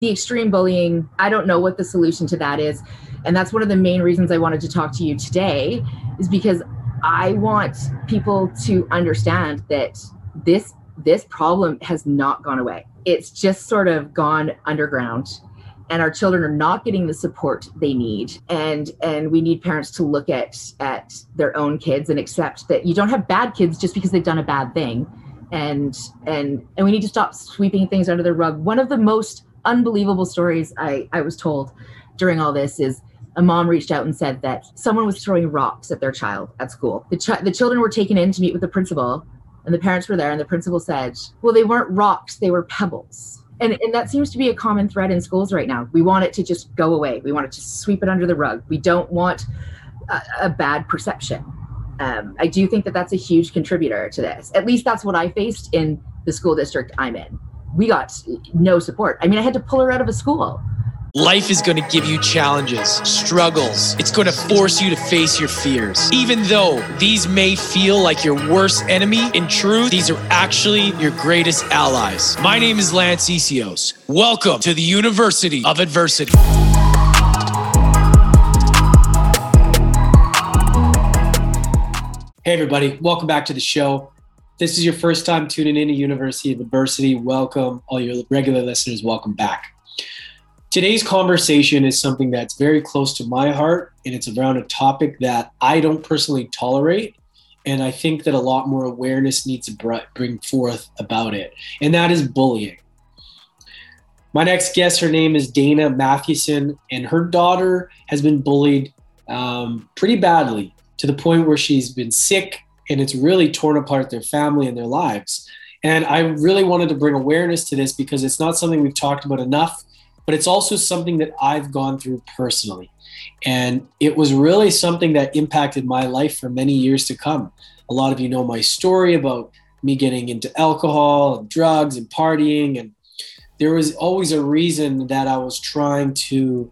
The extreme bullying, I don't know what the solution to that is. And that's one of the main reasons I wanted to talk to you today, is because I want people to understand that this this problem has not gone away. It's just sort of gone underground and our children are not getting the support they need and and we need parents to look at at their own kids and accept that you don't have bad kids just because they've done a bad thing and and and we need to stop sweeping things under the rug one of the most unbelievable stories i i was told during all this is a mom reached out and said that someone was throwing rocks at their child at school. The, ch- the children were taken in to meet with the principal and the parents were there and the principal said well they weren't rocks they were pebbles. And, and that seems to be a common thread in schools right now. We want it to just go away. We want it to sweep it under the rug. We don't want a, a bad perception. Um, i do think that that's a huge contributor to this. At least that's what i faced in the school district i'm in we got no support i mean i had to pull her out of a school Life is going to give you challenges, struggles. It's going to force you to face your fears. Even though these may feel like your worst enemy, in truth, these are actually your greatest allies. My name is Lance Essihos. Welcome to the University of Adversity. Hey, everybody. Welcome back to the show. This is your first time tuning in to University of Adversity. Welcome. All your regular listeners, welcome back. Today's conversation is something that's very close to my heart, and it's around a topic that I don't personally tolerate. And I think that a lot more awareness needs to bring forth about it, and that is bullying. My next guest, her name is Dana Mathewson, and her daughter has been bullied um, pretty badly to the point where she's been sick, and it's really torn apart their family and their lives. And I really wanted to bring awareness to this because it's not something we've talked about enough but it's also something that I've gone through personally. And it was really something that impacted my life for many years to come. A lot of you know my story about me getting into alcohol and drugs and partying. And there was always a reason that I was trying to.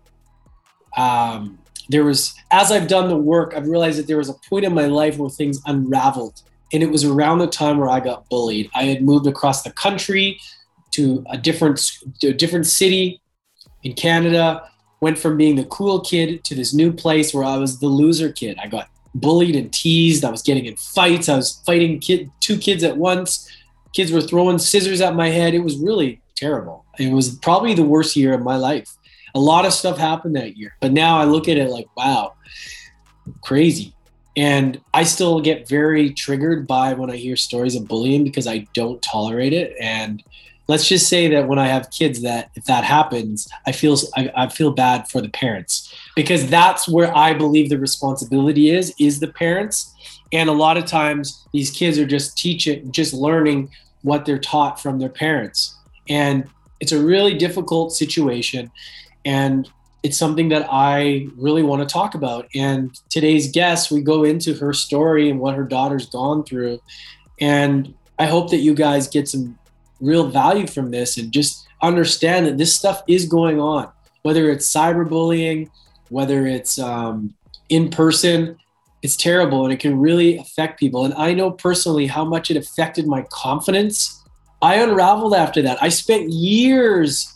Um, there was, as I've done the work, I've realized that there was a point in my life where things unraveled. And it was around the time where I got bullied. I had moved across the country to a different, to a different city in Canada, went from being the cool kid to this new place where I was the loser kid. I got bullied and teased. I was getting in fights. I was fighting kid, two kids at once. Kids were throwing scissors at my head. It was really terrible. It was probably the worst year of my life. A lot of stuff happened that year. But now I look at it like, wow, crazy. And I still get very triggered by when I hear stories of bullying because I don't tolerate it. And let's just say that when I have kids, that if that happens, I feel I, I, feel bad for the parents because that's where I believe the responsibility is is the parents. And a lot of times these kids are just teaching, just learning what they're taught from their parents, and it's a really difficult situation, and it's something that I really want to talk about. And today's guest, we go into her story and what her daughter's gone through, and I hope that you guys get some real value from this and just understand that this stuff is going on, whether it's cyberbullying, whether it's um, in person. It's terrible and it can really affect people. And I know personally how much it affected my confidence. I unraveled after that. I spent years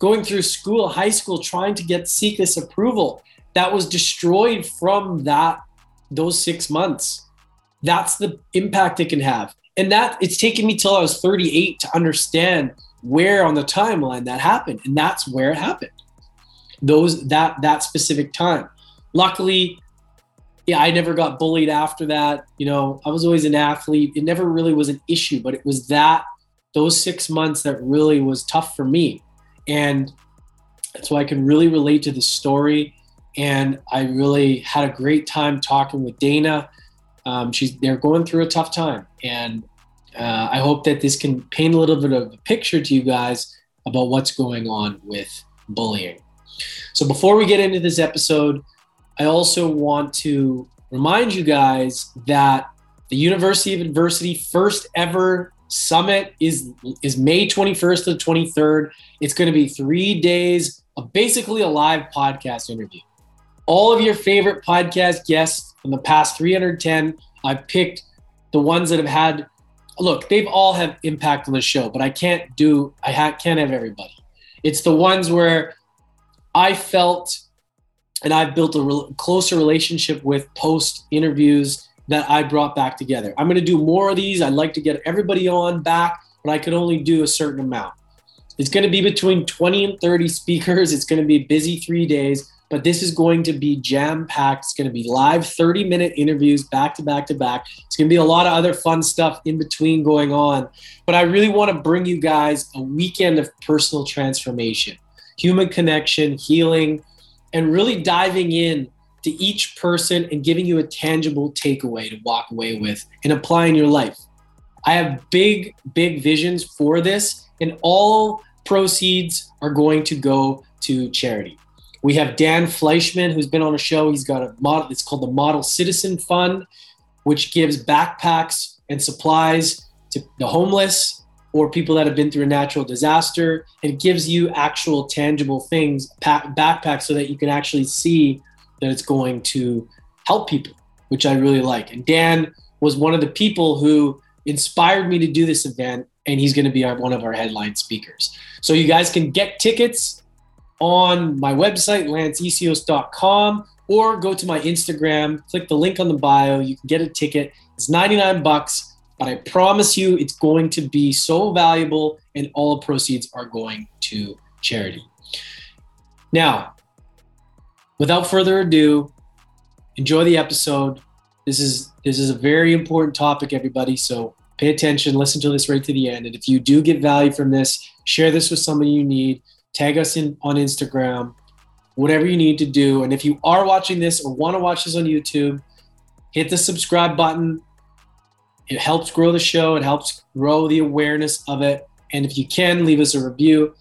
going through school, high school, trying to get seek this approval that was destroyed from that those six months. That's the impact it can have and that it's taken me till I was 38 to understand where on the timeline that happened, and that's where it happened. Those that that specific time. Luckily, yeah, I never got bullied after that. You know, I was always an athlete. It never really was an issue, but it was that those six months that really was tough for me, and so I can really relate to the story. And I really had a great time talking with Dana um, she's they're going through a tough time, and uh, I hope that this can paint a little bit of a picture to you guys about what's going on with bullying. So before we get into this episode, I also want to remind you guys that the University of Adversity first ever summit is is May 21st to 23rd. It's going to be 3 days of basically a live podcast interview. All of your favorite podcast guests from the past 310, I picked the ones that have had. Look, they've all have impact on the show, but I can't do. I ha- can't have everybody. It's the ones where I felt and I've built a re- closer relationship with post interviews that I brought back together. I'm going to do more of these. I'd like to get everybody on back, but I could only do a certain amount. It's going to be between 20 and 30 speakers. It's going to be busy three days, but this is going to be jam packed. It's going to be live 30 minute interviews back to back to back. It's going to be a lot of other fun stuff in between going on. But I really want to bring you guys a weekend of personal transformation, human connection, healing, and really diving in to each person and giving you a tangible takeaway to walk away with and apply in your life. I have big, big visions for this, and all proceeds are going to go to charity. We have Dan Fleischman, who's been on a show. He's got a model, it's called the Model Citizen Fund, which gives backpacks and supplies to the homeless or people that have been through a natural disaster. It gives you actual tangible things, backpacks, so that you can actually see that it's going to help people, which I really like. And Dan was one of the people who inspired me to do this event, and he's going to be our, one of our headline speakers. So you guys can get tickets on my website, lanceessihos.com, or go to my Instagram, click the link on the bio. You can get a ticket. It's 99 bucks, but I promise you it's going to be so valuable, and all proceeds are going to charity. Now, without further ado, enjoy the episode. This is this is a very important topic, everybody. So pay attention, listen to this right to the end. And if you do get value from this, share this with somebody you need. Tag us in on Instagram, whatever you need to do. And if you are watching this or want to watch this on YouTube, hit the subscribe button. It helps grow the show. It helps grow the awareness of it. And if you can, leave us a review.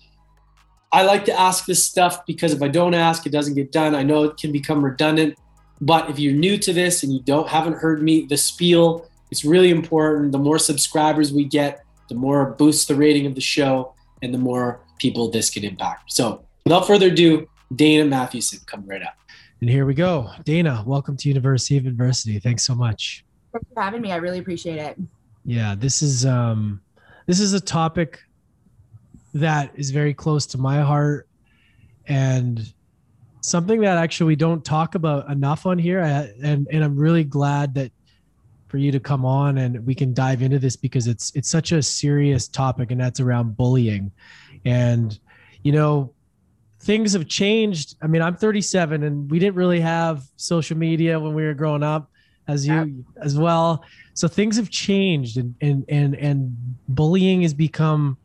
I like to ask this stuff because if I don't ask, it doesn't get done. I know it can become redundant, but if you're new to this and you don't haven't heard me the spiel, it's really important. The more subscribers we get, the more boosts the rating of the show, and the more people this can impact. So, without further ado, Dana Mathewson, come right up. And here we go. Dana, welcome to University of Adversity. Thanks so much. Thanks for having me. I really appreciate it. Yeah, this is um this is a topic that is very close to my heart. And something that actually we don't talk about enough on here and and I'm really glad that for you to come on and we can dive into this because it's it's such a serious topic and that's around bullying. And you know things have changed. I mean i'm 37 and we didn't really have social media when we were growing up as you as well. So things have changed and and and and bullying has become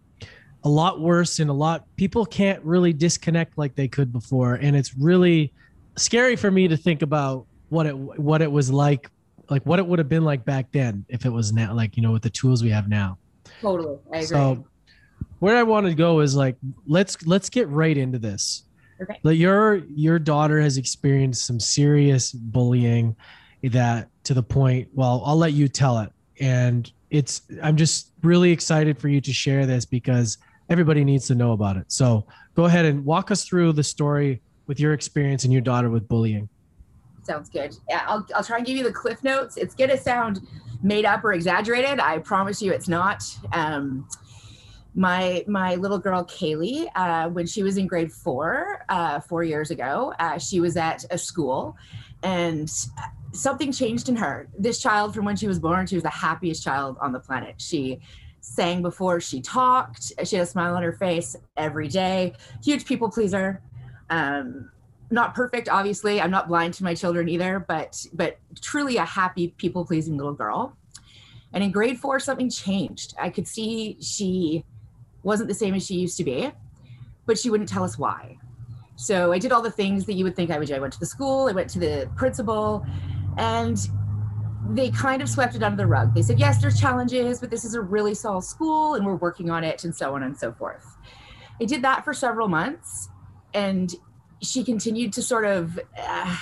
a lot worse and a lot people can't really disconnect like they could before. And it's really scary for me to think about what it what it was like like what it would have been like back then if it was now like you know with the tools we have now. Totally. I agree. so where i want to go is like let's let's get right into this. Okay. Like your your daughter has experienced some serious bullying that to the point well i'll let you tell it. And it's i'm just really excited for you to share this because everybody needs to know about it. So go ahead and walk us through the story with your experience and your daughter with bullying. Sounds good. Yeah, I'll, I'll try and give you the cliff notes. It's going to sound made up or exaggerated. I promise you it's not. Um, my my little girl Kaylee, uh, when she was in grade four, uh, four years ago, uh, she was at a school, and something changed in her. This child, from when she was born, she was the happiest child on the planet. She sang before she talked. She had a smile on her face every day. Huge people pleaser. Um, not perfect, obviously. I'm not blind to my children either, but but truly a happy people pleasing little girl. And in grade four, something changed. I could see she wasn't the same as she used to be, but she wouldn't tell us why. So I did all the things that you would think I would do. I went to the school, I went to the principal, and they kind of swept it under the rug. They said, yes, there's challenges, but this is a really small school and we're working on it and so on and so forth. I did that for several months and she continued to sort of uh,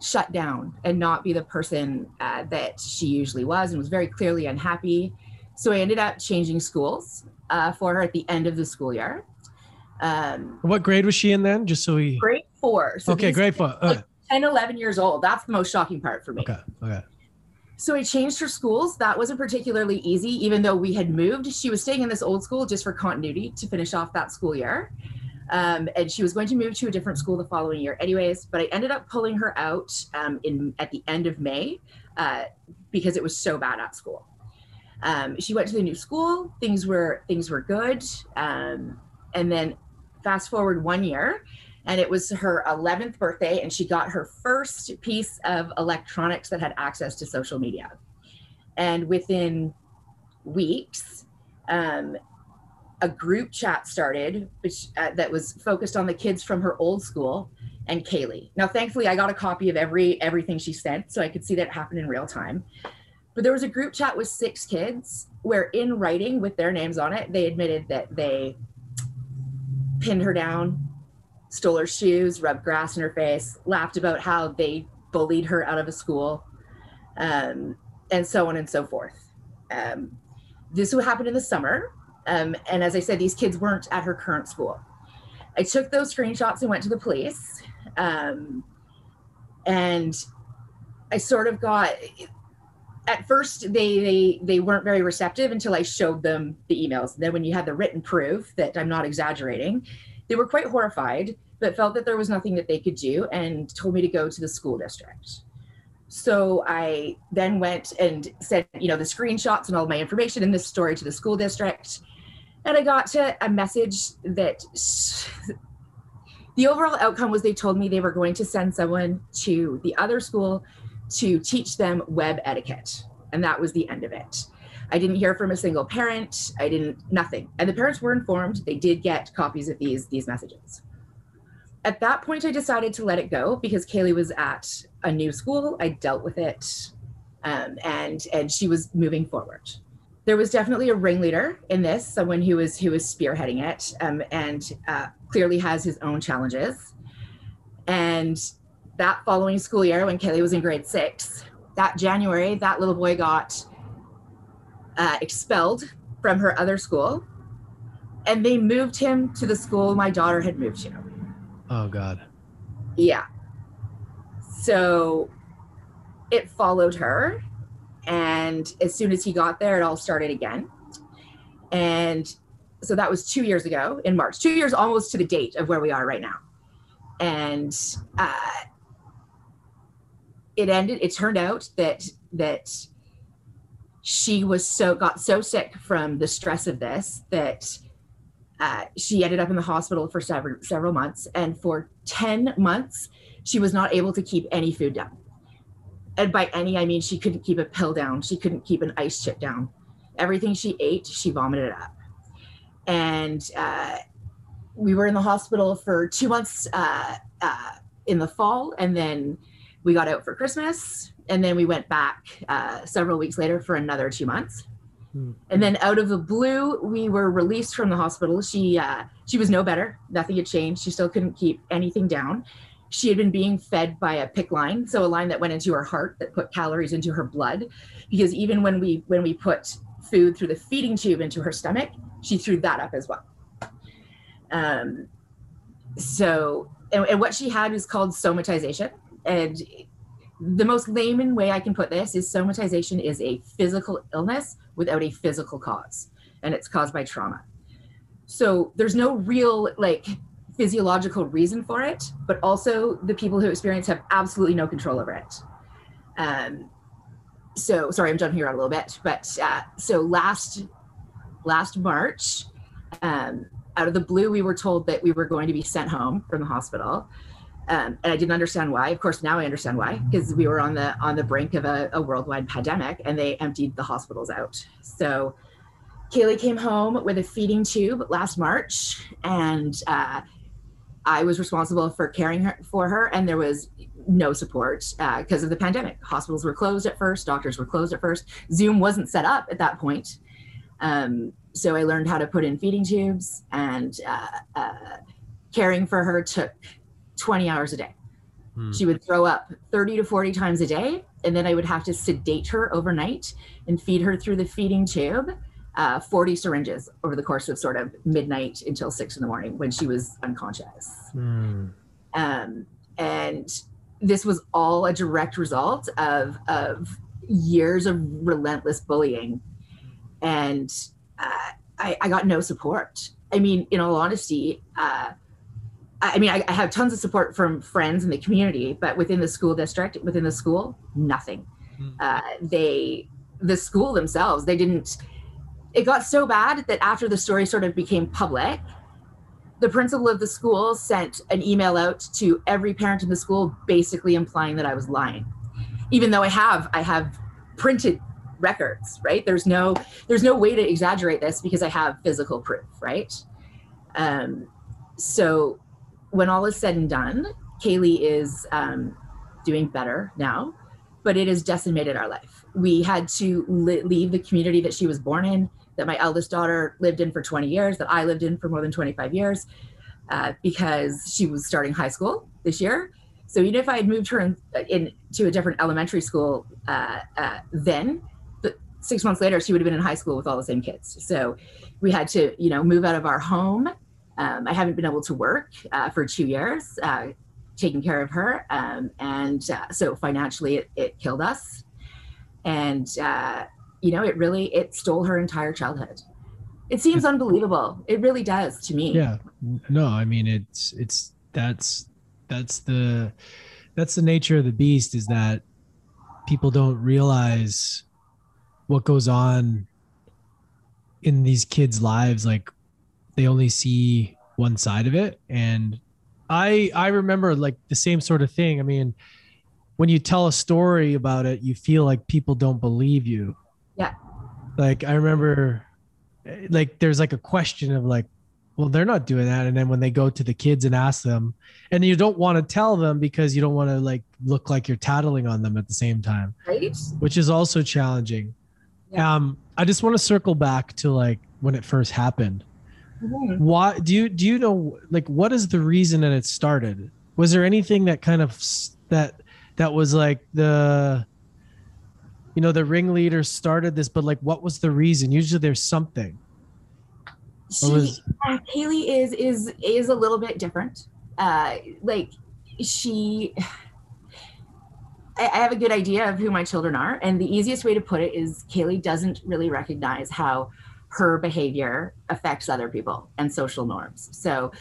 shut down and not be the person uh, that she usually was and was very clearly unhappy. So I ended up changing schools uh, for her at the end of the school year. Um, what grade was she in then? Just so we. Grade four. So okay, grade four. 10, 11 years old. That's the most shocking part for me. Okay. Okay. So I changed her schools. That wasn't particularly easy, even though we had moved. She was staying in this old school just for continuity to finish off that school year. Um, and she was going to move to a different school the following year, anyways. But I ended up pulling her out um, in at the end of May uh, because it was so bad at school. Um, she went to the new school. Things were things were good. Um, and then fast forward one year, and it was her 11th birthday, and she got her first piece of electronics that had access to social media. And within weeks, um, a group chat started which, uh, that was focused on the kids from her old school and Kaylee. Now, thankfully, I got a copy of every everything she sent, so I could see that happen in real time. But there was a group chat with six kids where, in writing with their names on it, they admitted that they pinned her down, stole her shoes, rubbed grass in her face, laughed about how they bullied her out of a school, um, and so on and so forth. Um, this would happen in the summer. Um, and as I said, these kids weren't at her current school. I took those screenshots and went to the police. Um, and I sort of got at first they they they weren't very receptive until I showed them the emails. Then when you had the written proof that I'm not exaggerating, they were quite horrified, but felt that there was nothing that they could do and told me to go to the school district. So I then went and sent, you know, the screenshots and all my information in this story to the school district. And I got to a message that the overall outcome was they told me they were going to send someone to the other school to teach them web etiquette. And that was the end of it. I didn't hear from a single parent. I didn't nothing. And the parents were informed. They did get copies of these these messages. At that point, I decided to let it go because Kaylee was at a new school. I dealt with it, um, and and she was moving forward. There was definitely a ringleader in this, someone who was who was spearheading it, um, and uh, clearly has his own challenges. And that following school year, when Kaylee was in grade six, that January, that little boy got uh, expelled from her other school, and they moved him to the school my daughter had moved to. Oh God. Yeah. So it followed her, and as soon as he got there, it all started again. And so that was two years ago in March, two years almost to the date of where we are right now. And uh, it ended. It turned out that that she was so got so sick from the stress of this that uh, she ended up in the hospital for several several months, and for ten months she was not able to keep any food down. And by any, I mean she couldn't keep a pill down. She couldn't keep an ice chip down. Everything she ate, she vomited up. And uh, we were in the hospital for two months uh, uh in the fall, and then we got out for Christmas, and then we went back uh, several weeks later for another two months. Hmm. And then out of the blue, we were released from the hospital. She uh, she was no better. Nothing had changed. She still couldn't keep anything down. She had been being fed by a PICC line, so a line that went into her heart that put calories into her blood. Because even when we when we put food through the feeding tube into her stomach, she threw that up as well. Um, so and, and what she had was called somatization and the most layman way I can put this is somatization is a physical illness without a physical cause, and it's caused by trauma. So there's no real like physiological reason for it, but also the people who experience have absolutely no control over it. Um, so sorry, I'm jumping around a little bit, but uh, so last last March, um, out of the blue, we were told that we were going to be sent home from the hospital um, and I didn't understand why. Of course, now I understand why because we were on the on the brink of a, a, worldwide pandemic, and they emptied the hospitals out. So Kaylee came home with a feeding tube last March, and uh, I was responsible for caring her, for her, and there was no support because uh, of the pandemic. Hospitals were closed at first, doctors were closed at first. Zoom wasn't set up at that point, um, so I learned how to put in feeding tubes, and uh, uh caring for her took 20 hours a day. Hmm. She would throw up 30 to 40 times a day, and then I would have to sedate her overnight and feed her through the feeding tube. Uh, 40 syringes over the course of sort of midnight until six in the morning when she was unconscious. Hmm. Um, and this was all a direct result of, of years of relentless bullying, and uh, I, I, got no support. I mean, in all honesty, uh, I mean, I, I, have tons of support from friends in the community, but within the school district, within the school, nothing. Mm. Uh, they, the school themselves, they didn't. It got so bad that after the story sort of became public, the principal of the school sent an email out to every parent in the school, basically implying that I was lying, even though I have I have printed records. Right? There's no there's no way to exaggerate this because I have physical proof. Right? Um, so when all is said and done, Kaylee is um, doing better now, but it has decimated our life. We had to li- leave the community that she was born in, that my eldest daughter lived in for 20 years, that I lived in for more than 25 years, uh, because she was starting high school this year. So even if I had moved her in, in to a different elementary school uh, uh, then, six months later she would have been in high school with all the same kids. So we had to, you know, move out of our home um, I haven't been able to work uh, for two years, uh, taking care of her. Um, and uh, so financially it, it, killed us. And, uh, you know, it really, it stole her entire childhood. It seems unbelievable. It really does to me. Yeah. No, I mean, it's, it's, that's, that's the, that's the nature of the beast is that people don't realize what goes on in these kids' lives. Like they only see one side of it. And i i remember like the same sort of thing. I mean when you tell a story about it you feel like people don't believe you. Yeah. Like i remember like there's like a question of like well they're not doing that. And then when they go to the kids and ask them and you don't want to tell them because you don't want to like look like you're tattling on them at the same time right? which is also challenging. Yeah. um i just want to circle back to like when it first happened Mm-hmm. Why do you do you know like what is the reason that it started? Was there anything that kind of that that was like the you know the ringleader started this, but like what was the reason? Usually there's something. She, was, uh, Kaylee is is is a little bit different. Uh, like she. I have a good idea of who my children are. And the easiest way to put it is Kaylee doesn't really recognize how her behavior affects other people and social norms. So,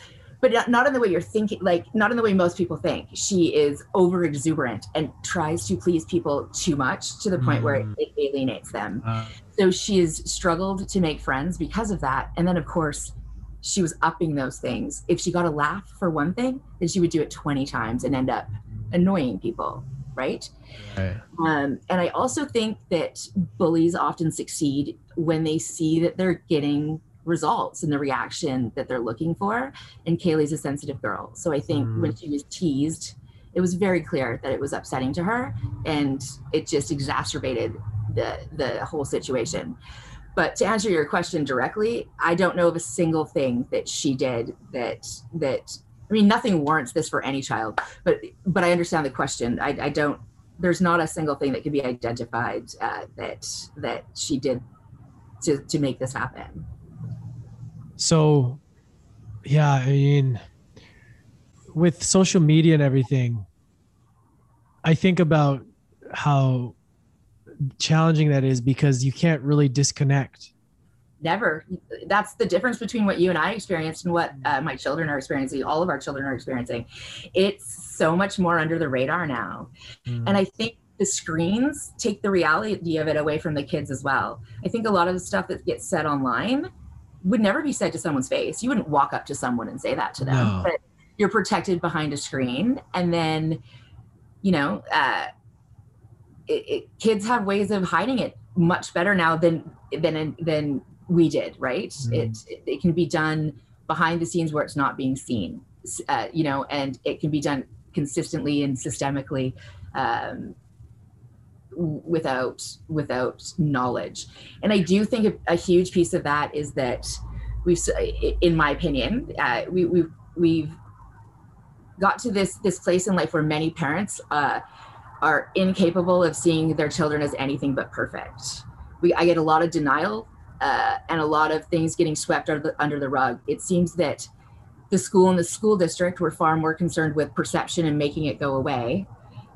but not in the way you're thinking, like not in the way most people think. She is over exuberant and tries to please people too much to the point mm. where it, it, alienates them. Uh, so she has struggled to make friends because of that. And then, of course, she was upping those things. If she got a laugh for one thing, then she would do it 20 times and end up annoying people right? right. Um, and I also think that bullies often succeed when they see that they're getting results and the reaction that they're looking for. And Kaylee's a sensitive girl. So I think mm. when she was teased, it was very clear that it was upsetting to her and it just exacerbated the the whole situation. But to answer your question directly, I don't know of a single thing that she did that that I mean, nothing warrants this for any child, but but I understand the question. I, I don't. There's not a single thing that can be identified uh, that that she did to to make this happen. So, yeah, I mean, with social media and everything, I think about how challenging that is because you can't really disconnect never that's the difference between what you and i experienced and what uh, my children are experiencing all of our children are experiencing. It's so much more under the radar now. Mm. and i think the screens take the reality of it away from the kids as well. I think a lot of the stuff that gets said online would never be said to someone's face. You wouldn't walk up to someone and say that to them no. but you're protected behind a screen. And then you know uh, it, it, kids have ways of hiding it much better now than than than we did, right? Mm. It, it can be done behind the scenes where it's not being seen, uh, you know, and it can be done consistently and systemically um, without without knowledge. And I do think a, a, huge piece of that is that we've, in my opinion, uh, we, we've we've got to this this place in life where many parents uh, are incapable of seeing their children as anything but perfect. We, I get a lot of denial uh, and a lot of things getting swept under the, under the rug. It seems that the school and the school district were far more concerned with perception and making it go away.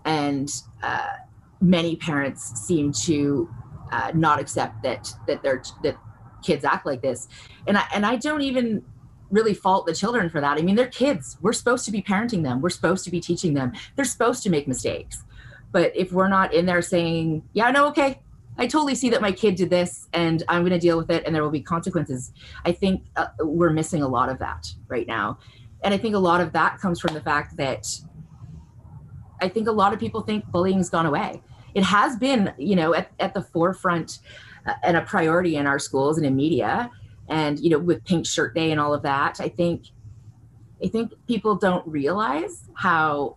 And uh, many parents seem to uh, not accept that that their that kids act like this. And i and i don't even really fault the children for that. I mean they're kids. We're supposed to be parenting them. We're supposed to be teaching them. They're supposed to make mistakes. But if we're not in there saying yeah no okay i totally see that my kid did this and i'm going to deal with it and there will be consequences. I think uh, we're missing a lot of that right now. And i think a lot of that comes from the fact that i think a lot of people think bullying's gone away. It has been you know at, at the forefront uh, and a priority in our schools and in media and you know with pink shirt day and all of that. I think i think people don't realize how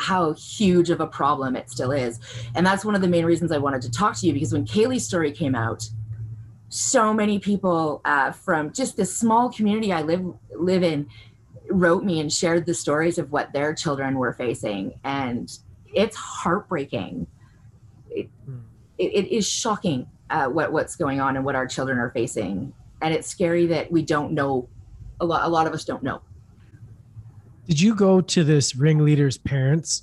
how huge of a problem it still is. And that's one of the main reasons i wanted to talk to you because when kaylee's story came out so many people uh, from just this small community i live live in wrote me and shared the stories of what their children were facing. And it's heartbreaking. It, hmm. it, it is shocking uh, what what's going on and what our children are facing. And it's scary that we don't know a lot a lot of us don't know did you go to this ringleader's parents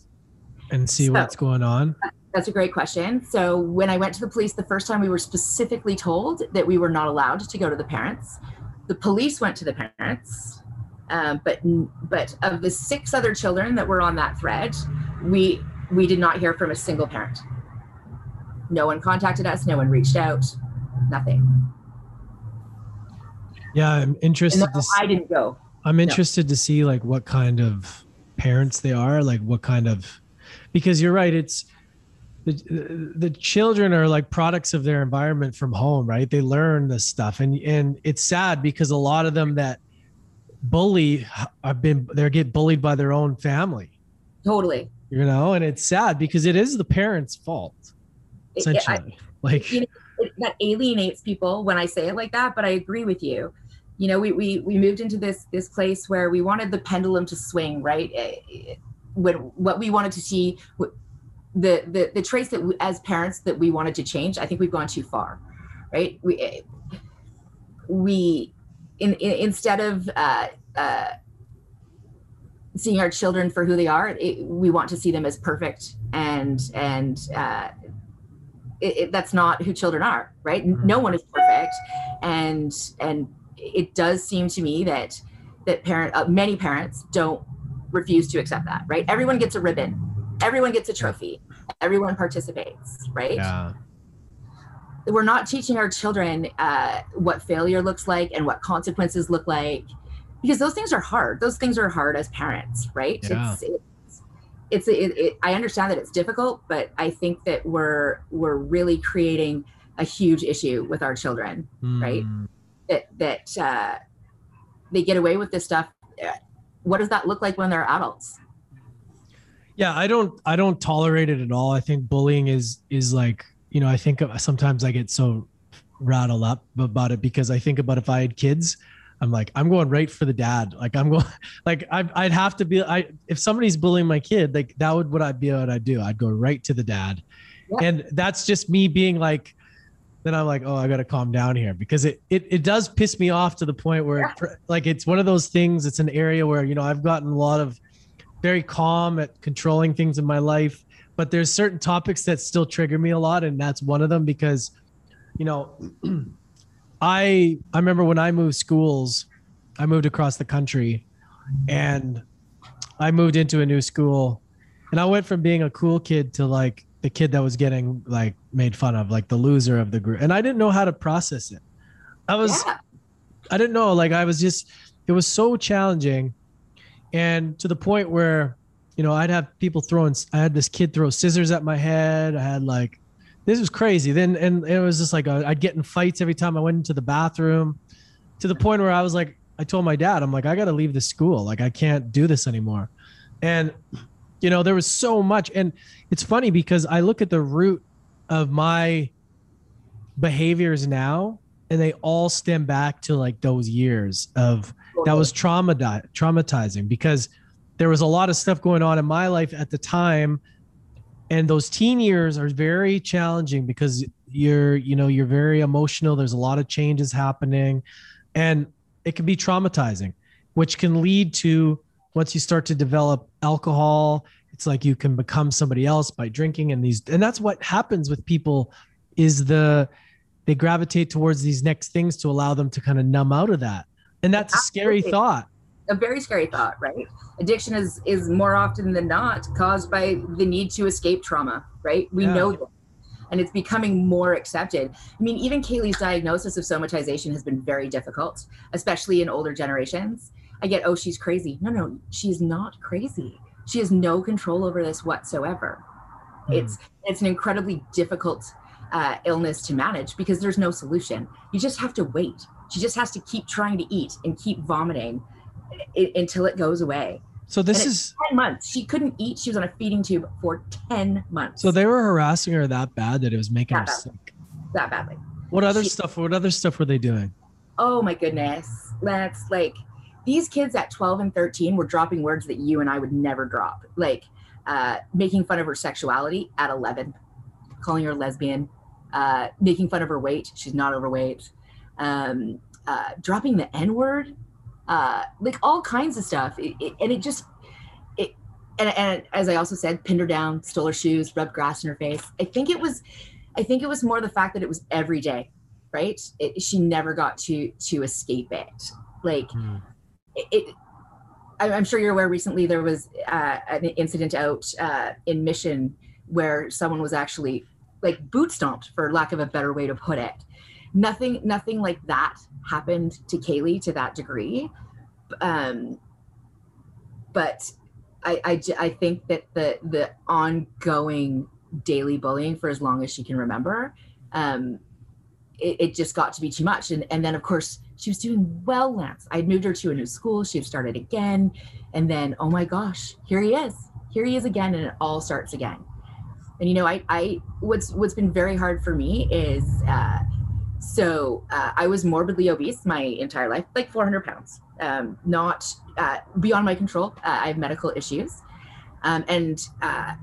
and see so, what's going on? that's a great question. So when i went to the police the first time we were specifically told that we were not allowed to go to the parents. The police went to the parents um, but but of the six other children that were on that thread we we did not hear from a single parent. No one contacted us no one reached out nothing. Yeah i'm interested i didn't go i'm interested no. to see like what kind of parents they are like what kind of because you're right it's the, the children are like products of their environment from home right? They learn this stuff and and it's sad because a lot of them that bully have been they get bullied by their own family. Totally. You know and it's sad because it is the parents fault essentially I, like you know, it, that alienates people when i say it like that but i agree with you you know we, we we moved into this this place where we wanted the pendulum to swing right? Eh, eh, when what we wanted to see the the, the traits that we, as parents that we wanted to change i think we've gone too far right? We eh, we in, in instead of uh, uh, seeing our children for who they are it, we want to see them as perfect and and uh, it, it, that's not who children are right? Mm-hmm. no one is perfect and and it does seem to me that that parent uh, many parents don't refuse to accept that right? Everyone gets a ribbon. Everyone gets a trophy. Everyone participates right? Yeah. We're not teaching our children uh, what failure looks like and what consequences look like because those things are hard. Those things are hard as parents right? Yeah. it's, it's it's it, it, i understand that it's difficult but i think that we're we're really creating a huge issue with our children mm. right that that uh, they get away with this stuff what does that look like when they're adults yeah i don't i don't tolerate it at all i think bullying is is like you know i think sometimes i get so rattled up about it because i think about if i had kids I'm like, I'm going right for the dad. Like I'm going, like I, I'd have to be. I if somebody's bullying my kid, like that would what I'd be what I'd do. I'd go right to the dad, yeah. and that's just me being like. Then I'm like, oh, I got to calm down here because it, it it does piss me off to the point where yeah. like it's one of those things. It's an area where you know I've gotten a lot of very calm at controlling things in my life, but there's certain topics that still trigger me a lot, and that's one of them because, you know. I I remember when I moved schools, I moved across the country and I moved into a new school and I went from being a cool kid to like the kid that was getting like made fun of, like the loser of the group. And I didn't know how to process it. I was yeah. I didn't know like I was just it was so challenging and to the point where you know I'd have people throwing I had this kid throw scissors at my head. I had like this was crazy. Then and it was just like a, I'd get in fights every time I went into the bathroom, to the point where I was like, I told my dad, I'm like, I got to leave the school. Like I can't do this anymore. And you know, there was so much, and it's funny because I look at the root of my behaviors now, and they all stem back to like those years of oh, that was trauma traumatizing because there was a lot of stuff going on in my life at the time. And those teen years are very challenging because you're you know you're very emotional. There's a lot of changes happening. And it can be traumatizing which can lead to once you start to develop alcohol it's like you can become somebody else by drinking and these and that's what happens with people is the they gravitate towards these next things to allow them to kind of numb out of that and that's a scary thought a very scary thought, right? Addiction is is more often than not caused by the need to escape trauma, right? We Yeah. know that. And it's becoming more accepted. I mean, even Kaylee's diagnosis of somatization has been very difficult, especially in older generations. I get, oh, she's crazy. No, no, she's not crazy. She has no control over this whatsoever. Hmm. It's it's an incredibly difficult uh, illness to manage because there's no solution. You just have to wait. She just has to keep trying to eat and keep vomiting until it goes away. so this is 10 months. She couldn't eat. She was on a feeding tube for 10 months. so they were harassing her that bad that it was making her That bad. sick that badly. what other She- stuff what other stuff were they doing Oh my goodness. Let's like these kids at 12 and 13 were dropping words that you and I would never drop. Like uh, making fun of her sexuality at 11, calling her lesbian, uh, making fun of her weight. She's not overweight. Um, uh, dropping the N word, uh, like all kinds of stuff. It, it, and it just, it, and, and as I also said, pinned her down, stole her shoes, rubbed grass in her face. I think it was, I think it was more the fact that it was every day, right? It, she never got to to escape it. Like Hmm. It, I- I'm sure you're aware. Recently, there was uh, an incident out uh, in Mission where someone was actually like boot stomped, for lack of a better way to put it. Nothing, nothing like that happened to Kaylee to that degree. Um, but I think that the the ongoing daily bullying for as long as she can remember, um, it, it just got to be too much. And and then of course she was doing well, Lance. I'd moved her to a new school. She had started again, and then oh my gosh, here he is. Here he is again, and it all starts again. And you know, I I what's what's been very hard for me is. Uh, so uh, I was morbidly obese my entire life, like 400 pounds, um, not uh, beyond my control. Uh, I have medical issues, um, and uh,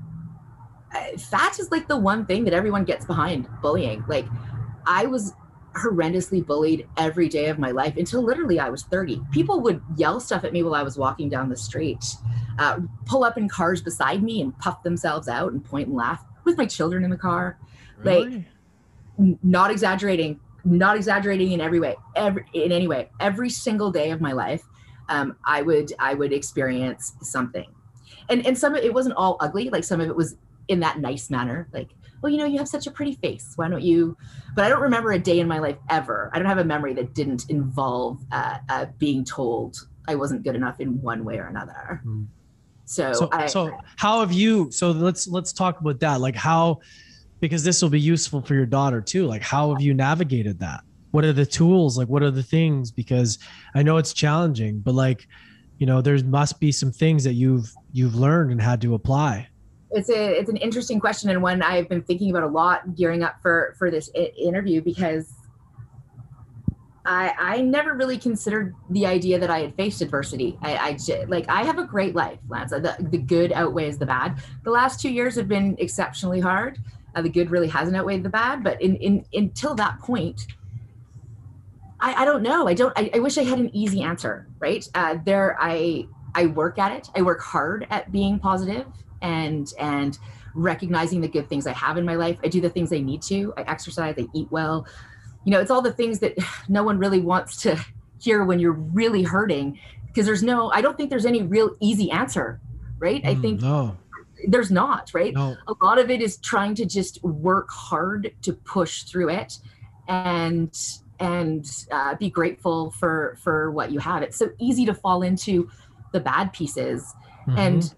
fat is like the one thing that everyone gets behind bullying. Like I was horrendously bullied every day of my life until literally I was 30. People would yell stuff at me while I was walking down the street, uh, pull up in cars beside me and puff themselves out and point and laugh with my children in the car. Like, N- not exaggerating, not exaggerating in every way, every in any way. Every single day of my life, um, I would I would experience something, and and some of it wasn't all ugly. Like some of it was in that nice manner, like well, you know, you have such a pretty face. Why don't you? But I don't remember a day in my life ever. I don't have a memory that didn't involve uh, uh, being told I wasn't good enough in one way or another. Hmm. So, so, I, so how have you so let's let's talk about that like how because this will be useful for your daughter too like how have you navigated that what are the tools like what are the things because i know it's challenging but like you know there must be some things that you've you've learned and had to apply it's a it's an interesting question and one I've been thinking about a lot gearing up for for this interview because I I never really considered the idea that I had faced adversity. I, like I have a great life, Lance. The, the good outweighs the bad. The last two years have been exceptionally hard. Uh, the good really hasn't outweighed the bad, but in, in until that point, I, I don't know. I don't. I, I wish I had an easy answer. Right uh, there, I I work at it. I work hard at being positive and and recognizing the good things I have in my life. I do the things I need to. I exercise. I eat well. You know, it's all the things that no one really wants to hear when you're really hurting because there's no. I don't think there's any real easy answer. Right. I Mm, think no there's not. Right no a lot of it is trying to just work hard to push through it and and uh, be grateful for for what you have it's so easy to fall into the bad pieces Mhm. and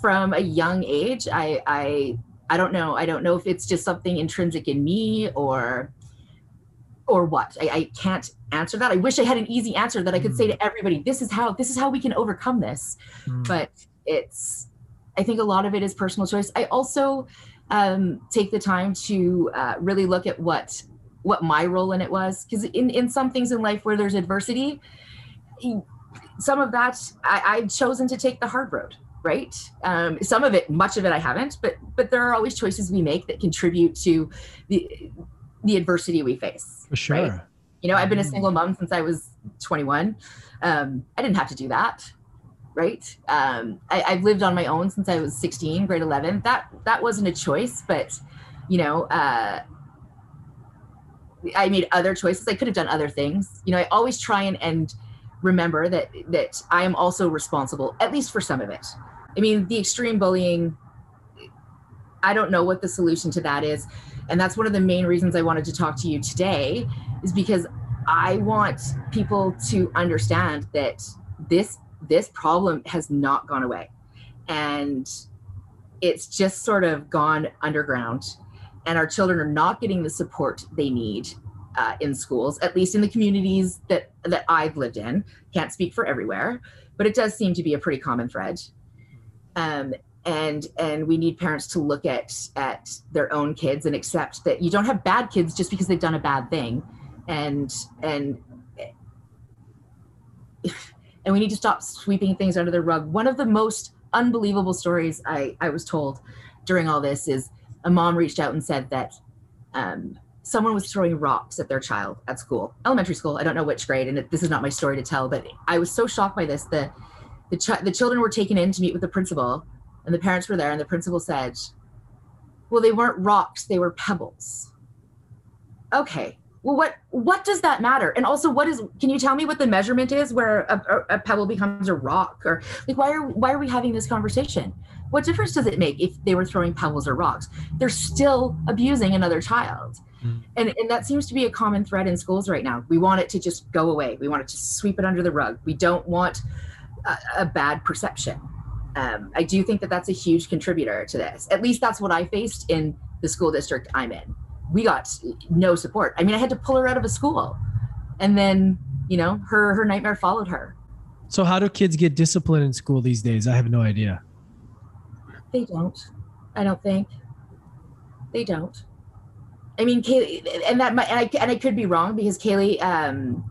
from a young age i i i don't know i don't know if it's just something intrinsic in me or or what. I, I can't answer that. I wish i had an easy answer that i could say to everybody this is how this is how we can overcome this. Mm. but it's i think a lot of it is personal choice. I also um, take the time to uh, really look at what what my role in it was. Because in in some things in life where there's adversity some of that I, i've chosen to take the hard road right um, some of it much of it i haven't but but there are always choices we make that contribute to the the adversity we face for sure right? you know i've been a Mm. single mom since i was 21 um, i didn't have to do that right? Um, I, have lived on my own since I was 16, grade 11. That that wasn't a choice, but you know, uh, I made other choices. I could have done other things. You know, I always try and and remember that that I am also responsible, at least for some of it. I mean, the extreme bullying. I don't know what the solution to that is, and that's one of the main reasons I wanted to talk to you today, is because I want people to understand that this this problem has not gone away. And it's just sort of gone underground. And our children are not getting the support they need uh, in schools at least in the communities that that i've lived in. Can't speak for everywhere but it does seem to be a pretty common thread um, and and we need parents to look at at their own kids and accept that you don't have bad kids just because they've done a bad thing and and and we need to stop sweeping things under the rug. One of the most unbelievable stories I, I was told during all this is a mom reached out and said that um, someone was throwing rocks at their child at school, elementary school. I don't know which grade, and this is not my story to tell, but I was so shocked by this. The the, ch- the children were taken in to meet with the principal, and the parents were there, and the principal said, "Well, they weren't rocks; they were pebbles." Okay, well what what does that matter? And also what is can you tell me what the measurement is where a, a, pebble becomes a rock? Or like why are why are we having this conversation? What difference does it make if they were throwing pebbles or rocks? They're still abusing another child. Mm. and and that seems to be a common thread in schools right now. We want it to just go away. We want it to sweep it under the rug. We don't want a, a bad perception um, i do think that that's a huge contributor to this at least that's what i faced in the school district i'm in we got no support. I mean, I had to pull her out of a school, and then you know her her nightmare followed her. So how do kids get discipline in school these days? I have no idea. They don't. I don't think. They don't. I mean, Kaylee, and that might, and I, and I could be wrong because Kaylee, um,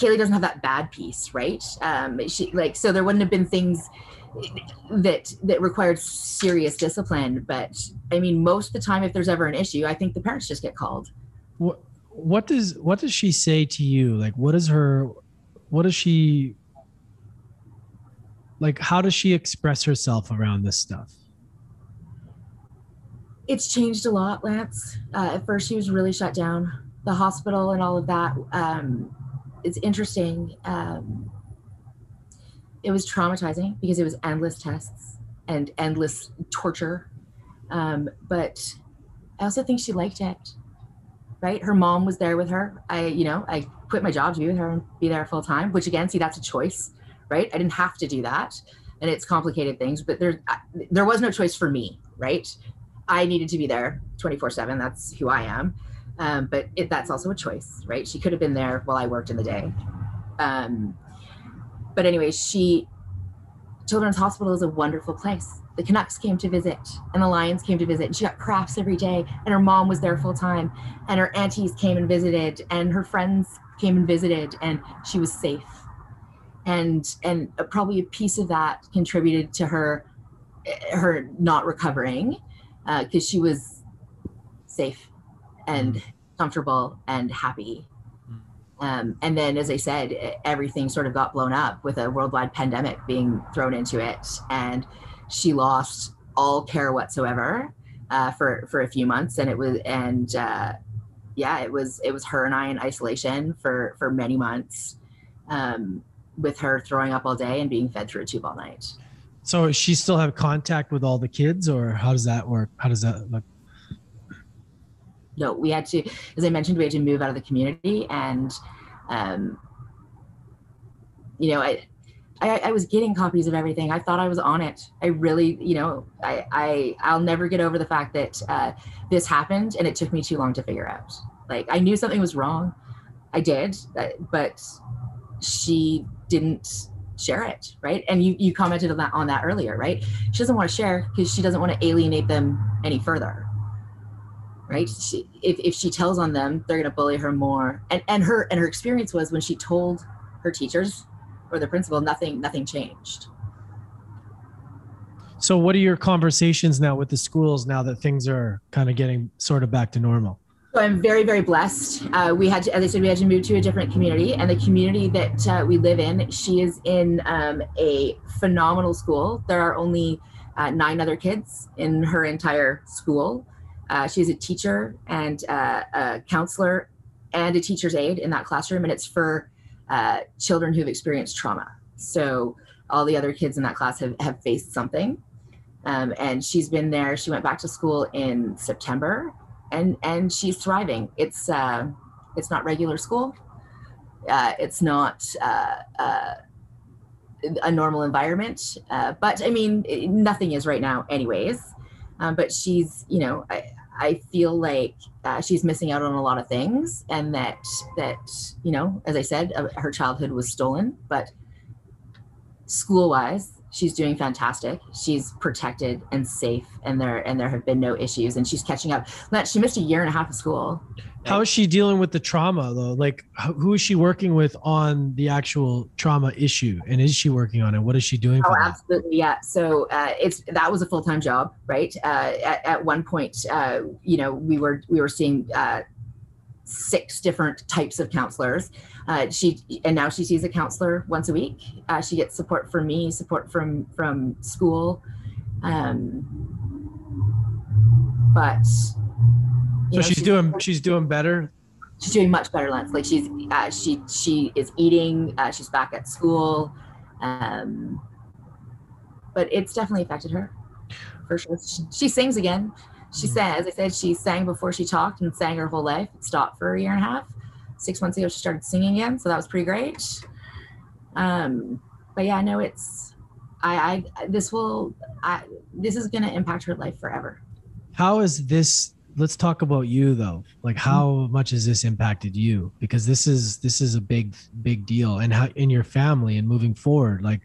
Kaylee doesn't have that bad piece, right? Um, she like so there wouldn't have been things that that required serious discipline but i mean most of the time if there's ever an issue i think the parents just get called. What what does what does she say to you? Like what is her what does she like how does she express herself around this stuff? It's changed a lot lance. Uh, at first she was really shut down. The hospital and all of that um, it's interesting um, it was traumatizing because it was endless tests and endless torture. Um, but I also think she liked it. Right? Her mom was there with her. I, you know, I quit my job to be with her and be there full time, which again, see, that's a choice, right? I didn't have to do that. And it's complicated things, but there, there was no choice for me, right? I needed to be there 24 seven. That's who I am. Um, but it, that's also a choice, right? She could have been there while I worked in the day. Um, but anyway, she Children's Hospital is a wonderful place. The Canucks came to visit and the Lions came to visit and she got crafts every day and her mom was there full time and her aunties came and visited and her friends came and visited and she was safe. And and probably a piece of that contributed to her her not recovering because uh, she was safe and comfortable and happy um, and then, as I said, everything sort of got blown up with a worldwide pandemic being thrown into it, and she lost all care whatsoever uh, for for a few months. And it was, and uh, yeah, it was it was her and I in isolation for for many months, um, with her throwing up all day and being fed through a tube all night. So, she still have contact with all the kids, or how does that work? How does that look? No, we had to, as I mentioned, we had to move out of the community, and um, you know, I, I, I was getting copies of everything. I thought I was on it. I really, you know, I, I I'll never get over the fact that uh, this happened, and it took me too long to figure out. Like I knew something was wrong, I did, uh, but she didn't share it right and you you commented on that on that earlier right she doesn't want to share because she doesn't want to alienate them any further right she, if, if she tells on them they're going to bully her more and and her and her experience was when she told her teachers or the principal nothing nothing changed so what are your conversations now with the schools now that things are kind of getting sort of back to normal So I'm very, very blessed. Uh, we had, to, as I said, we had to move to a different community, and the community that uh, we live in, she is in um, a phenomenal school. There are only uh, nine other kids in her entire school. Uh, she's a teacher and uh, a counselor and a teacher's aide in that classroom, and it's for uh, children who've experienced trauma. So all the other kids in that class have, have faced something. Um, and she's been there. She went back to school in September and and she's thriving. It's uh, it's not regular school. Uh, it's not uh, uh, a normal environment, uh, but I mean, it, nothing is right now, anyways. Um, but she's, you know, I feel like uh, she's missing out on a lot of things, and that that you know, as I said, uh, her childhood was stolen. But school-wise, she's doing fantastic. She's protected and safe, and there and there have been no issues, and she's catching up. She missed a year and a half of school. How is she dealing with the trauma though? Like, who is she working with on the actual trauma issue, and is she working on it? What is she doing? oh, absolutely, yeah. So uh, it's that was a full time job, right? Uh, at, at one point, uh, you know, we were we were seeing uh, six different types of counselors. Uh, she and now she sees a counselor once a week. Uh, she gets support from me, support from from school. Um, but so know, she's, she's, doing she's doing better. She's doing much better, Lance. Like she's uh, she she is eating. Uh, she's back at school. Um, but it's definitely affected her for sure. She, she sings again she said, as I said, she sang before she talked and sang her whole life. It stopped for a year and a half. Six months ago, she started singing again, so that was pretty great. Um, but yeah, no, it's I, I this will I this is going to impact her life forever. How is this? Let's talk about you though. Like, mm-hmm. how much has this impacted you? Because this is this is a big big deal, and how in your family and moving forward, like,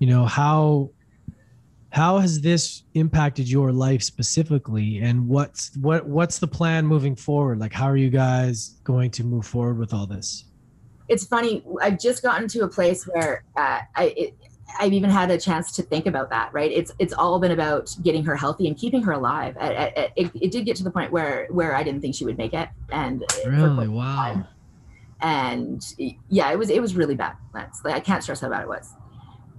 you know how how has this impacted your life specifically and what's what what's the plan moving forward like how are you guys going to move forward with all this it's funny i've just gotten to a place where uh, i it, I've even had a chance to think about that, right? It's it's all been about getting her healthy and keeping her alive. It, it, it did get to the point where where I didn't think she would make it, and really, wow. Time. And yeah, it was it was really bad. That's like I can't stress how bad it was.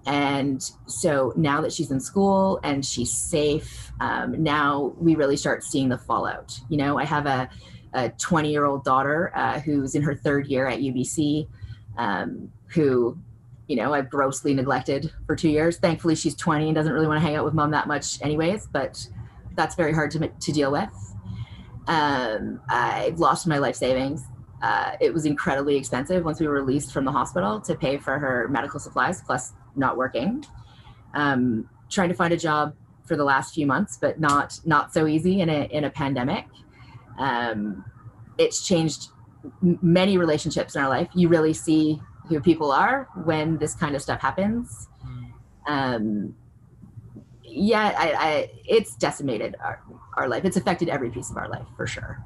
And so now that she's in school and she's safe, um, now we really start seeing the fallout. You know, I have a, a 20 year old daughter uh, who's in her third year at UBC, um, who, you know, I've grossly neglected for two years. Thankfully, she's 20 and doesn't really want to hang out with mom that much, anyways, but that's very hard to, to deal with. Um, I've lost my life savings. Uh, it was incredibly expensive once we were released from the hospital to pay for her medical supplies plus not working. Um, trying to find a job for the last few months, but not not so easy in a in a pandemic. Um, it's changed many relationships in our life. You really see who people are when this kind of stuff happens. Um, yeah, I, I, it's decimated our, our life. It's affected every piece of our life for sure.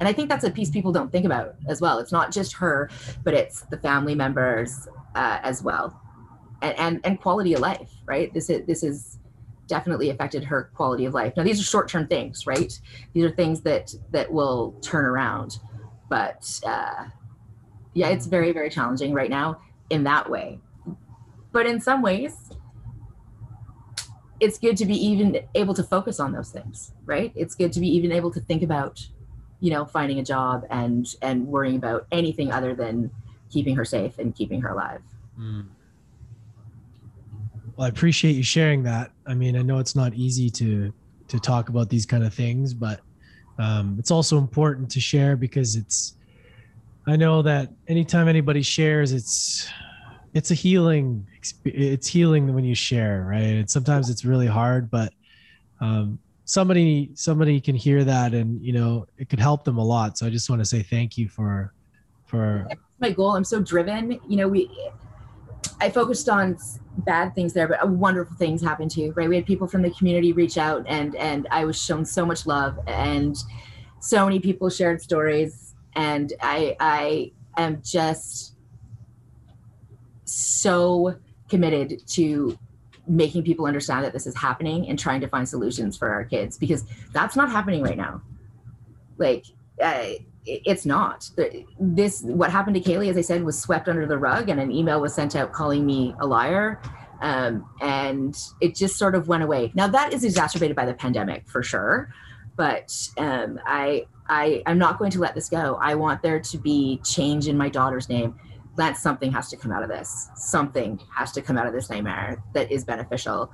And I think that's a piece people don't think about as well. It's not just her, but it's the family members uh, as well and, and, and quality of life, right? This is, this is definitely affected her quality of life. Now, these are short-term things, right? These are things that, that will turn around, but uh, yeah, it's very, very challenging right now in that way. But in some ways, it's good to be even able to focus on those things, right? It's good to be even able to think about, you know, finding a job and and worrying about anything other than keeping her safe and keeping her alive. Mm. Well, I appreciate you sharing that. I mean, I know it's not easy to to talk about these kind of things, but um, it's also important to share because it's. I know that anytime anybody shares, it's it's a healing. It's healing when you share, right? And sometimes it's really hard, but um, somebody somebody can hear that, and you know it could help them a lot. So I just want to say thank you for for my goal. I'm so driven. You know, we I focused on bad things there, but wonderful things happened too, right? We had people from the community reach out and and I was shown so much love and so many people shared stories and I I am just so committed to making people understand that this is happening and trying to find solutions for our kids because that's not happening right now. Like uh, it's not. This what happened to kaylee as i said was swept under the rug and an email was sent out calling me a liar. Um, and it just sort of went away. Now that is exacerbated by the pandemic for sure. But um, I, I i'm not going to let this go. I want there to be change in my daughter's name. That something has to come out of this. Something has to come out of this nightmare that is beneficial.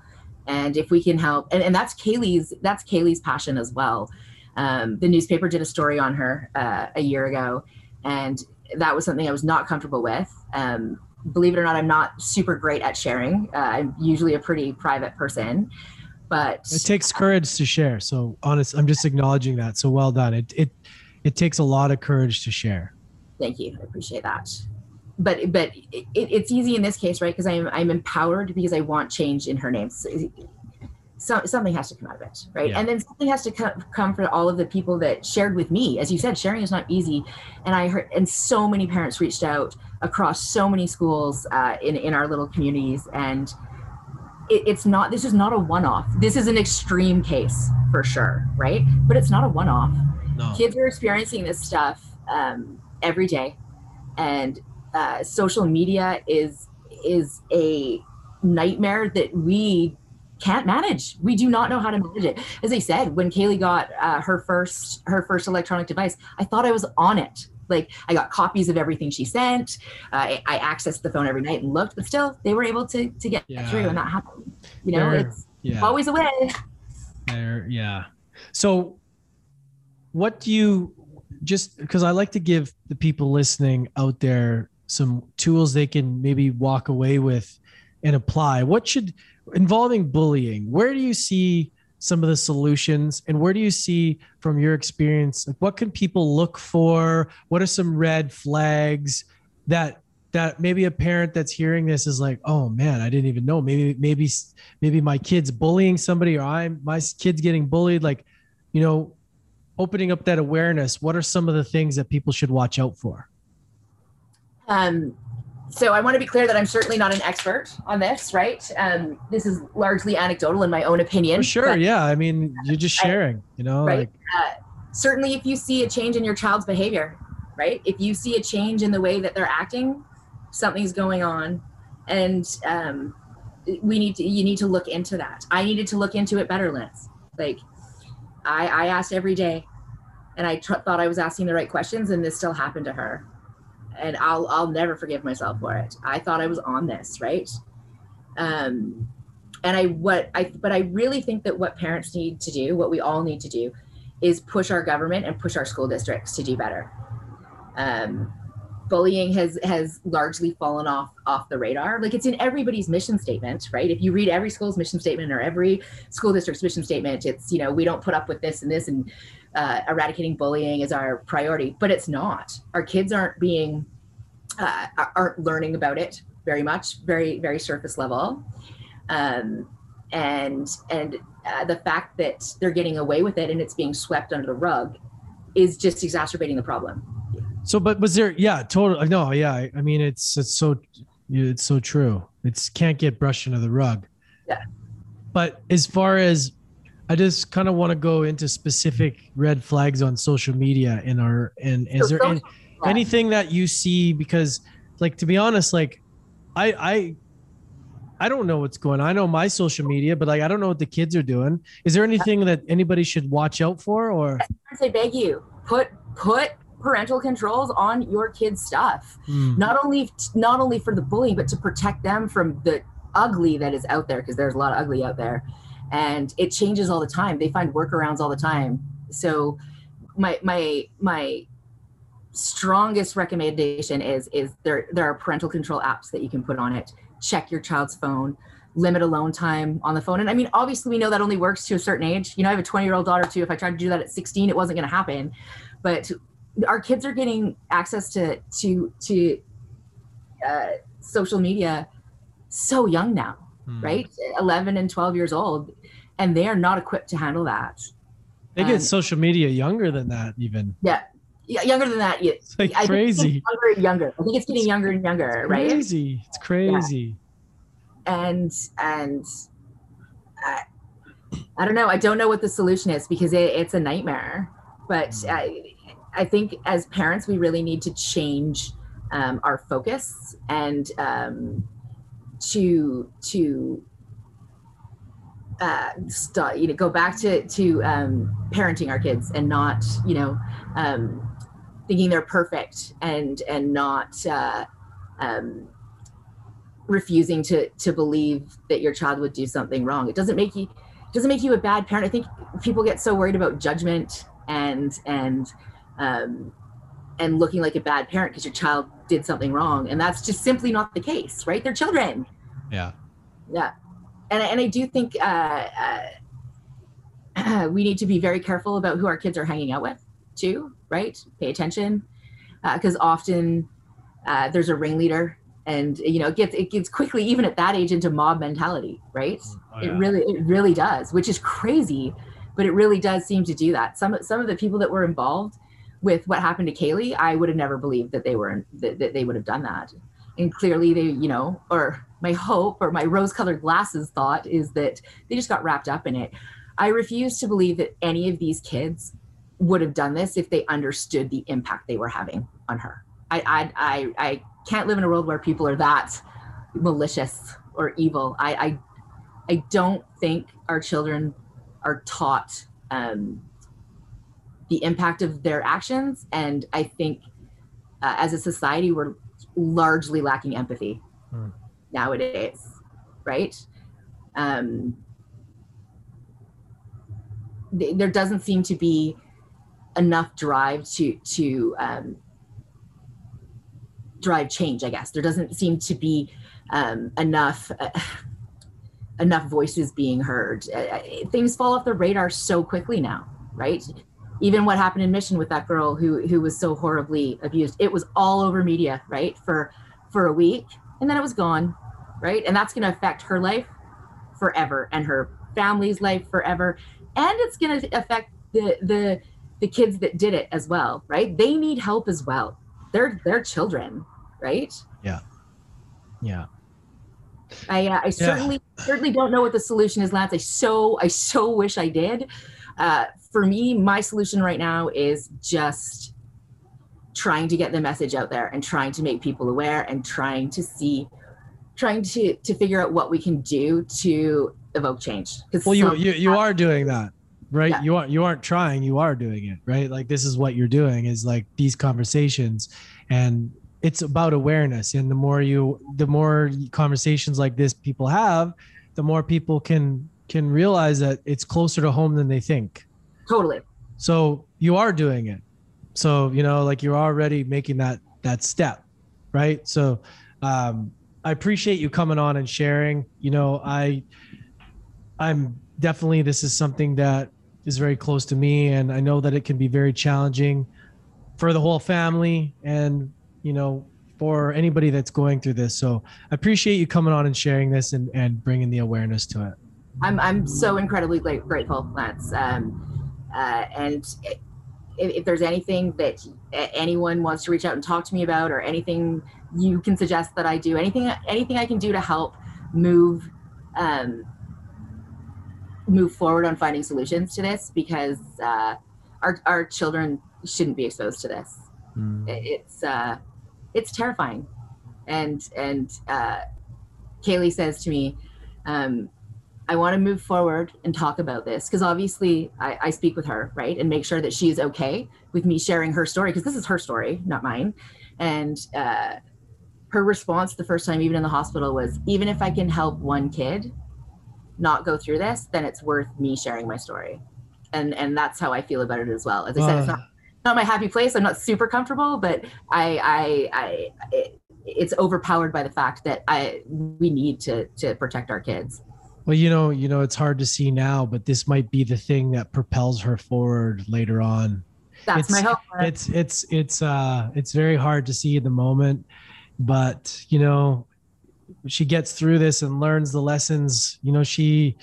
And if we can help and, and that's kaylee's that's kaylee's passion as well um, the newspaper did a story on her uh, a year ago, and that was something I was not comfortable with. Um, believe it or not, I'm not super great at sharing. Uh, I'm usually a pretty private person, but it takes courage to share. So honest, I'm just acknowledging that. So well done. It it it takes a lot of courage to share. Thank you. I appreciate that. But but it, it's easy in this case, right? Because I'm I'm empowered because I want change in her name. So so, something has to come out of it right? Yeah. and then something has to come, come for all of the people that shared with me. As you said sharing is not easy. And i heard and so many parents reached out across so many schools uh, in, in our little communities. And it, it's not this is not a one-off. This is an extreme case for sure right? But it's not a one-off. No. kids are experiencing this stuff um, every day. And uh, social media is is a nightmare that we can't manage. We do not know how to manage it. As I said, when Kaylee got uh, her first her first electronic device, I thought I was on it. Like I got copies of everything she sent. Uh, I, I, accessed the phone every night and looked, but still, they were able to to get yeah. through, and that happened. You know, They're, it's yeah. always a way. There, yeah. So, what do you just because I like to give the people listening out there some tools they can maybe walk away with and apply? What should involving bullying, where do you see some of the solutions and where do you see from your experience like what can people look for? What are some red flags that that maybe a parent that's hearing this is like oh man i didn't even know. Maybe maybe maybe my kid's bullying somebody or i'm my kid's getting bullied. Like you know opening up that awareness what are some of the things that people should watch out for? Um so I want to be clear that I'm certainly not an expert on this, right? Um, this is largely anecdotal in my own opinion. For sure, yeah. I mean, you're just sharing, I, you know. Right. Like, uh, certainly, if you see a change in your child's behavior, right? If you see a change in the way that they're acting, something's going on, and um, we need to. You need to look into that. I needed to look into it better, Liz. Like, I, I asked every day, and I tr- thought I was asking the right questions, and this still happened to her and I'll I'll never forgive myself for it. I thought I was on this, right? Um, and I what I but I really think that what parents need to do, what we all need to do, is push our government and push our school districts to do better. Um, bullying has has largely fallen off off the radar. Like it's in everybody's mission statement, right? If you read every school's mission statement or every school district's mission statement, it's you know we don't put up with this and this and uh, eradicating bullying is our priority, but it's not. Our kids aren't being uh, aren't learning about it very much, very very surface level, um, and and uh, the fact that they're getting away with it and it's being swept under the rug is just exacerbating the problem. So, but was there? Yeah, totally. No, yeah. I, I mean, it's it's so it's so true. It's can't get brushed under the rug. Yeah. But as far as I just kind of want to go into specific red flags on social media in our and is there any, anything that you see because like to be honest like I I I don't know what's going on. I know my social media, but like I don't know what the kids are doing. Is there anything that anybody should watch out for or I beg you, put put parental controls on your kids stuff. Mm. Not only not only for the bullying, but to protect them from the ugly that is out there because there's a lot of ugly out there and it changes all the time. They find workarounds all the time. So my my my strongest recommendation is is there there are parental control apps that you can put on it. Check your child's phone. Limit alone time on the phone. And i mean obviously we know that only works to a certain age. You know i have a 20 year old daughter too. If i tried to do that at 16 it wasn't going to happen. But our kids are getting access to to to uh, social media so young now mm. right? 11 and 12 years old and they are not equipped to handle that. They get social media younger than that, even. Yeah, yeah, younger than that. Yeah, it's like crazy. younger and younger. I think it's getting it's, younger and younger. It's right? Crazy. It's crazy. Yeah. And and I, I don't know. I don't know what the solution is because it, it's a nightmare. But mm. I think as parents, we really need to change um, our focus and um, to to uh, st- you know go back to to um, parenting our kids and not you know um, thinking they're perfect and and not uh, um, refusing to to believe that your child would do something wrong. It doesn't make you doesn't make you a bad parent. I think people get so worried about judgment and and um, and looking like a bad parent because your child did something wrong, and that's just simply not the case, right? They're children. Yeah. Yeah, and and I do think uh, uh, we need to be very careful about who our kids are hanging out with too, right? Pay attention because uh, often uh, there's a ringleader and you know it gets it gets quickly even at that age into mob mentality right oh, yeah. it really it really does which is crazy but it really does seem to do that some some of the people that were involved with what happened to kaylee i would have never believed that they were that, that they would have done that and clearly they you know or my hope or my rose colored glasses thought is that they just got wrapped up in it i refuse to believe that any of these kids would have done this if they understood the impact they were having on her i i i, I can't live in a world where people are that malicious or evil. I I, I don't think our children are taught um, the impact of their actions, and I think uh, as a society we're largely lacking empathy hmm. Nowadays, right? Um, th- there doesn't seem to be enough drive to to um, drive change i guess. There doesn't seem to be um, enough uh, enough voices being heard. Uh, uh, things fall off the radar so quickly now right? Even what happened in mission with that girl who who was so horribly abused it was all over media right for for a week and then it was gone right and that's going to affect her life forever and her family's life forever and it's going to affect the the the kids that did it as well right they need help as well they're they're children right? Yeah. Yeah. I uh, I certainly yeah. certainly don't know what the solution is, Lance. I so I so wish I did. Uh, for me, my solution right now is just trying to get the message out there and trying to make people aware and trying to see, trying to to figure out what we can do to evoke change. Well, you you you are doing that right? Yeah. you aren't you aren't trying you are doing it right? Like this is what you're doing is like these conversations. And it's about awareness. And the more you the more conversations like this people have the more people can can realize that it's closer to home than they think. Totally. So you are doing it. So you know like you're already making that that step right? So um i appreciate you coming on and sharing you know i i'm definitely this is something that is very close to me and i know that it can be very challenging for the whole family and you know, for anybody that's going through this. So I appreciate you coming on and sharing this and, and bringing the awareness to it. I'm, I'm so incredibly grateful, Lance. Um, uh, and if, if, there's anything that anyone wants to reach out and talk to me about, or anything you can suggest that I do, anything anything I can do to help move um, move forward on finding solutions to this, because uh, our our children shouldn't be exposed to this. Mm. It's uh, it's terrifying. And and uh, Kaylee says to me, um, I want to move forward and talk about this because obviously I, I, speak with her, right, and make sure that she's okay with me sharing her story because this is her story, not mine. And uh, her response the first time, even in the hospital, was even if I can help one kid not go through this, then it's worth me sharing my story. And and that's how I feel about it as well. As I said, it's not not my happy place. I'm not super comfortable, but I, I, I it, it's overpowered by the fact that I we need to to protect our kids. Well, you know, you know, it's hard to see now, but this might be the thing that propels her forward later on. That's it's, my hope. It's it's it's uh it's very hard to see at the moment, but you know, she gets through this and learns the lessons. You know, she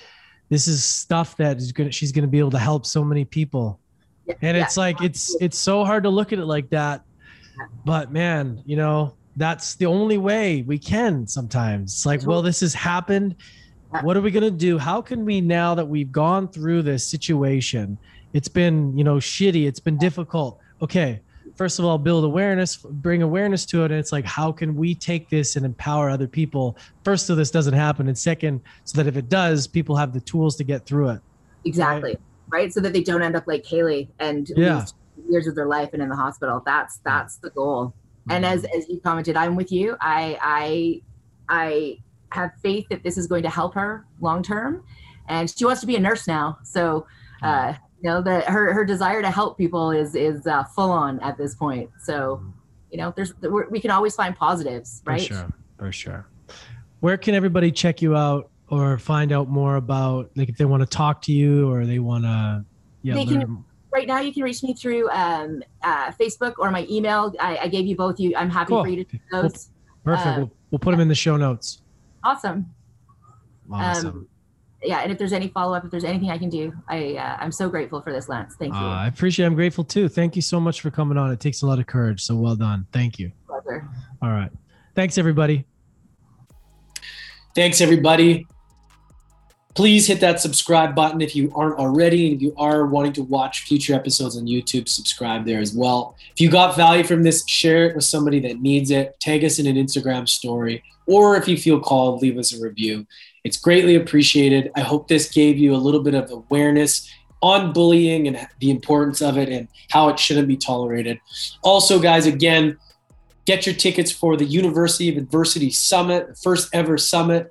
this is stuff that is gonna she's gonna be able to help so many people. And it's like it's it's so hard to look at it like that. But man you know that's the only way we can sometimes. It's like well this has happened. What are we going to do? How can we now that we've gone through this situation it's been you know shitty it's been difficult. Okay, first of all, build awareness, bring awareness to it. And it's like, how can we take this and empower other people? First, so this doesn't happen. And second, so that if it does, people have the tools to get through it. Exactly. Right. right? So that they don't end up like Kaylee and yeah. years of their life and in the hospital. That's that's the goal. And as as you commented, I'm with you. I I I have faith that this is going to help her long term. And she wants to be a nurse now. So uh you know that her her desire to help people is is uh, full on at this point. So you know there's we can always find positives right? for sure for sure. Where can everybody check you out or find out more about like if they want to talk to you or they want to yeah they can, right now you can reach me through um, uh, facebook or my email. I, I, gave you both you i'm happy cool. for you to those perfect. Uh, we'll, we'll put them in the show notes. Awesome. Awesome. Um, yeah, and if there's any follow up, if there's anything I can do, I uh, I'm so grateful for this, Lance. Thank you. Uh, I appreciate. It. I'm grateful too. Thank you so much for coming on. It takes a lot of courage. So well done. Thank you. Pleasure. All right. Thanks everybody. Thanks everybody. Please hit that subscribe button if you aren't already. And if you are wanting to watch future episodes on YouTube, subscribe there as well. If you got value from this, share it with somebody that needs it. Tag us in an Instagram story. Or if you feel called, leave us a review. It's greatly appreciated. I hope this gave you a little bit of awareness on bullying and the importance of it and how it shouldn't be tolerated. Also, guys, again, get your tickets for the University of Adversity Summit, the first ever summit,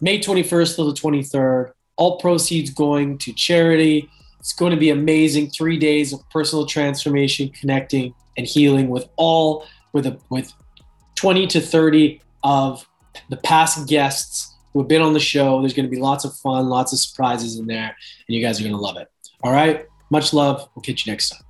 May 21st till the 23rd. All proceeds going to charity. It's going to be amazing. Three days of personal transformation, connecting, and healing with all with a, with 20 to 30 of the past guests have been on the show. There's going to be lots of fun, lots of surprises in there, and you guys are going to love it. All right. Much love. We'll catch you next time.